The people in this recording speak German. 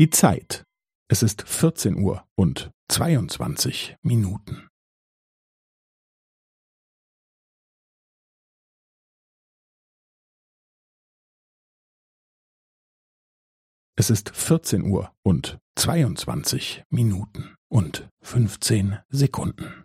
Die Zeit. Es ist 14 Uhr und 22 Minuten. Es ist 14 Uhr und 22 Minuten und 15 Sekunden.